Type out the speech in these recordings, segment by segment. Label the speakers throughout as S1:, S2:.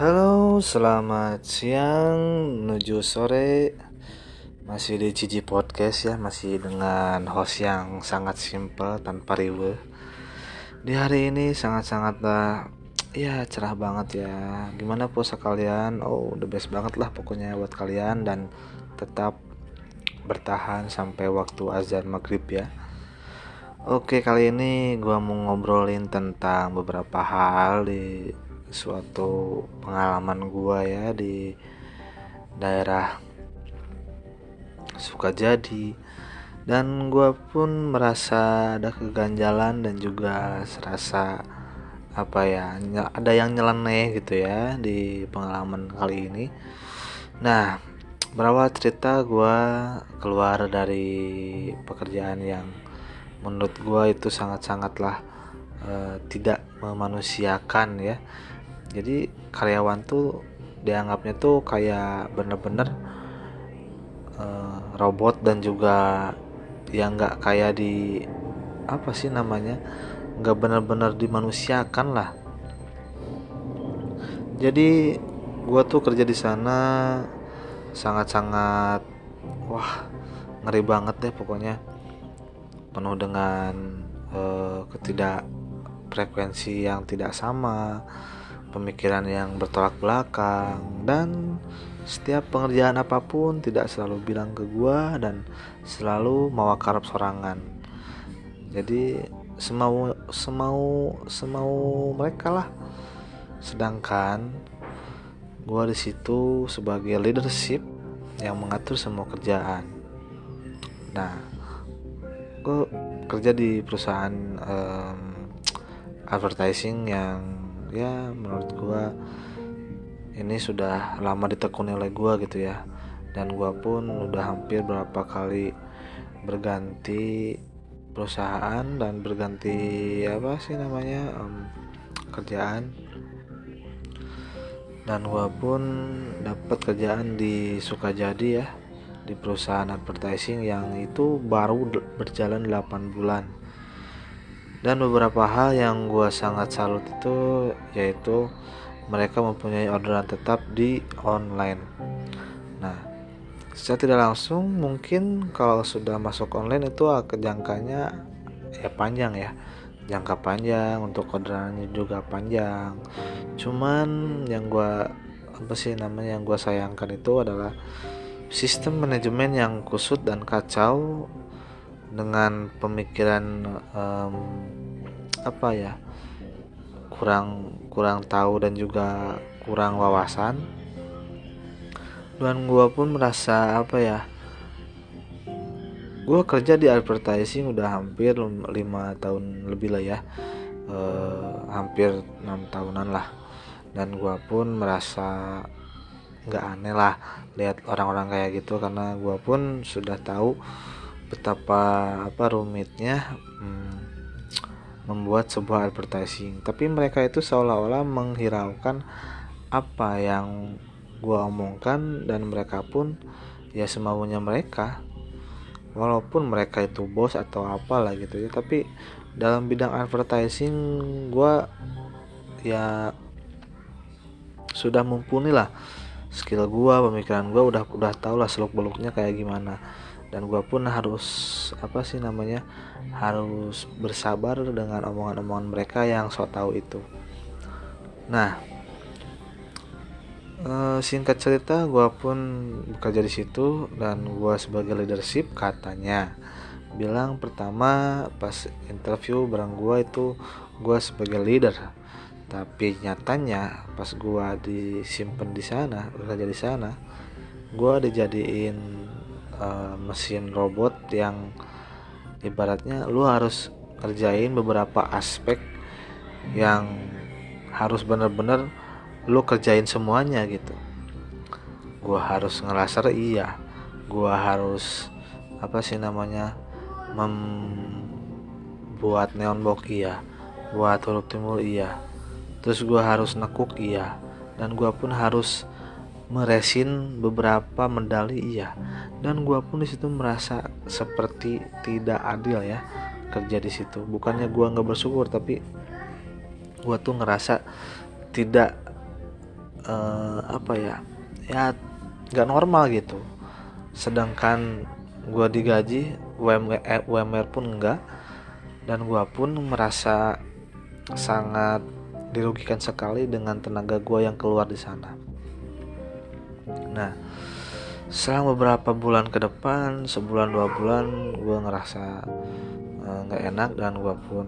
S1: Halo, selamat siang menuju sore. Masih di Cici Podcast ya, masih dengan host yang sangat simple tanpa riwe. Di hari ini sangat-sangat lah ya cerah banget ya. Gimana puasa kalian? Oh, the best banget lah pokoknya buat kalian dan tetap bertahan sampai waktu azan maghrib ya. Oke, kali ini gua mau ngobrolin tentang beberapa hal di suatu pengalaman gua ya di daerah Sukajadi. Dan gua pun merasa ada keganjalan dan juga serasa apa ya ada yang nyeleneh gitu ya di pengalaman kali ini. Nah berawal cerita gua keluar dari pekerjaan yang menurut gua itu sangat-sangatlah uh, tidak memanusiakan ya jadi karyawan tuh dianggapnya tuh kayak bener-bener uh, robot dan juga yang nggak kayak di apa sih namanya nggak bener-bener dimanusiakan lah. Jadi gua tuh kerja di sana sangat-sangat wah ngeri banget deh pokoknya. Penuh dengan uh, ketidak frekuensi yang tidak sama pemikiran yang bertolak belakang. Dan setiap pengerjaan apa pun tidak selalu bilang ke gua dan selalu mau karep sorangan. Jadi semau semau semau mereka lah. Sedangkan gua di situ sebagai leadership yang mengatur semua kerjaan. Nah gua kerja di perusahaan um, advertising yang ya menurut gua ini sudah lama ditekuni oleh gua gitu ya. Dan gua pun udah hampir berapa kali berganti perusahaan dan berganti apa sih namanya um, kerjaan. Dan gua pun dapat kerjaan di Sukajadi ya di perusahaan advertising yang itu baru berjalan 8 bulan dan beberapa hal yang gue sangat salut itu yaitu mereka mempunyai orderan tetap di online. Nah secara tidak langsung mungkin kalau sudah masuk online itu jangkanya ya panjang ya. Jangka panjang untuk orderannya juga panjang. Cuman yang gue apa sih namanya yang gue sayangkan itu adalah sistem manajemen yang kusut dan kacau dengan pemikiran um, apa ya kurang kurang tahu dan juga kurang wawasan. Dan gue pun merasa apa ya gue kerja di advertising udah hampir lima tahun lebih lah ya. E, hampir enam tahunan lah. Dan gue pun merasa nggak aneh lah lihat orang-orang kayak gitu karena gue pun sudah tahu betapa apa rumitnya hmm, membuat sebuah advertising. Tapi mereka itu seolah-olah menghiraukan apa yang gua omongkan dan mereka pun ya semaunya mereka. Walaupun mereka itu bos atau apalah gitu ya tapi dalam bidang advertising gua ya sudah mumpuni lah skill gua pemikiran gua udah udah tau lah seluk beluknya kayak gimana dan gue pun harus apa sih namanya harus bersabar dengan omongan-omongan mereka yang so tau itu. Nah e, singkat cerita gue pun bekerja di situ dan gue sebagai leadership katanya bilang pertama pas interview barang gue itu gue sebagai leader. Tapi nyatanya pas gue disimpan di sana bekerja di sana gue dijadiin uh, mesin robot yang ibaratnya lu harus kerjain beberapa aspek yang harus bener-bener lu kerjain semuanya gitu. Gua harus ngelaser iya. Gua harus apa sih namanya membuat neon box iya. Buat huruf timur iya. Terus gua harus nekuk iya. Dan gua pun harus meresin beberapa medali iya. Dan gua pun di situ merasa seperti tidak adil ya kerja di situ. Bukannya gua nggak bersyukur tapi gua tuh ngerasa tidak uh, apa ya ya nggak normal gitu. Sedangkan gue digaji UMR, eh, UMR pun enggak dan gue pun merasa sangat dirugikan sekali dengan tenaga gue yang keluar di sana nah selang beberapa bulan ke depan sebulan dua bulan gue ngerasa eh, nggak uh, enak dan gue pun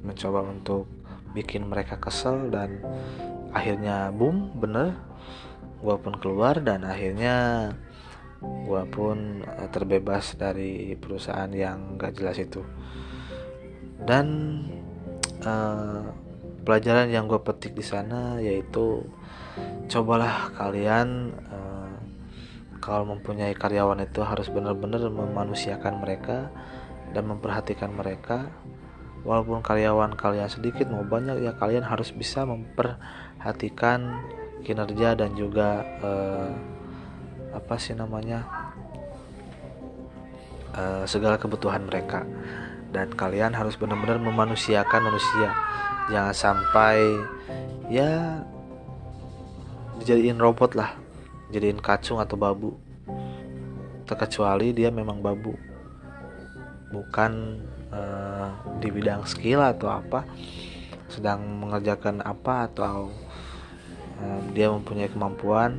S1: mencoba untuk bikin mereka kesel dan akhirnya boom bener. Gue pun keluar dan akhirnya gue pun uh, terbebas dari perusahaan yang gak jelas itu. Dan uh, pelajaran yang gue petik di sana yaitu cobalah kalian uh, kalau mempunyai karyawan itu harus benar-benar memanusiakan mereka dan memperhatikan mereka. Walaupun karyawan kalian sedikit mau banyak ya kalian harus bisa memperhatikan kinerja dan juga uh, apa sih namanya uh, segala kebutuhan mereka. Dan kalian harus benar-benar memanusiakan manusia jangan sampai ya dijadiin robot lah. Jadiin kacung atau babu. Terkecuali dia memang babu. Bukan uh, di bidang skill atau apa. Sedang mengerjakan apa atau uh, dia mempunyai kemampuan.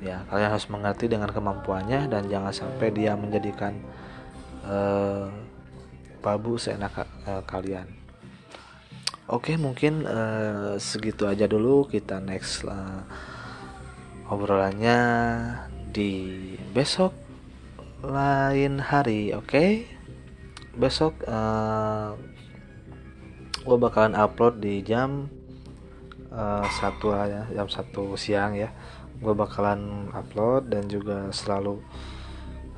S1: Ya kalian harus mengerti dengan kemampuannya dan jangan sampai dia menjadikan uh, babu seenak uh, kalian Oke, mungkin uh, segitu aja dulu. Kita next uh, obrolannya di besok lain hari. Oke, okay? besok uh, eh, gue bakalan upload di jam uh, satu ya, jam satu siang ya. Gue bakalan upload dan juga selalu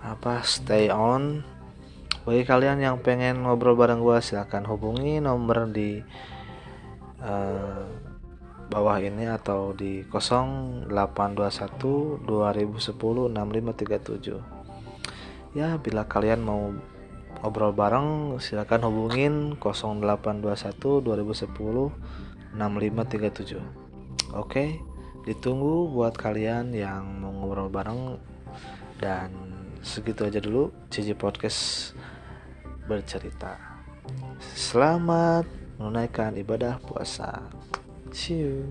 S1: apa stay on. Bagi kalian yang pengen ngobrol bareng gue silahkan hubungi nomor di uh, bawah ini atau di 0821 2010 6537 ya bila kalian mau ngobrol bareng silahkan hubungin 0821 2010 6537 oke ditunggu buat kalian yang mau ngobrol bareng. Dan segitu aja dulu Cici Podcast bercerita. Selamat menunaikan ibadah puasa. See you.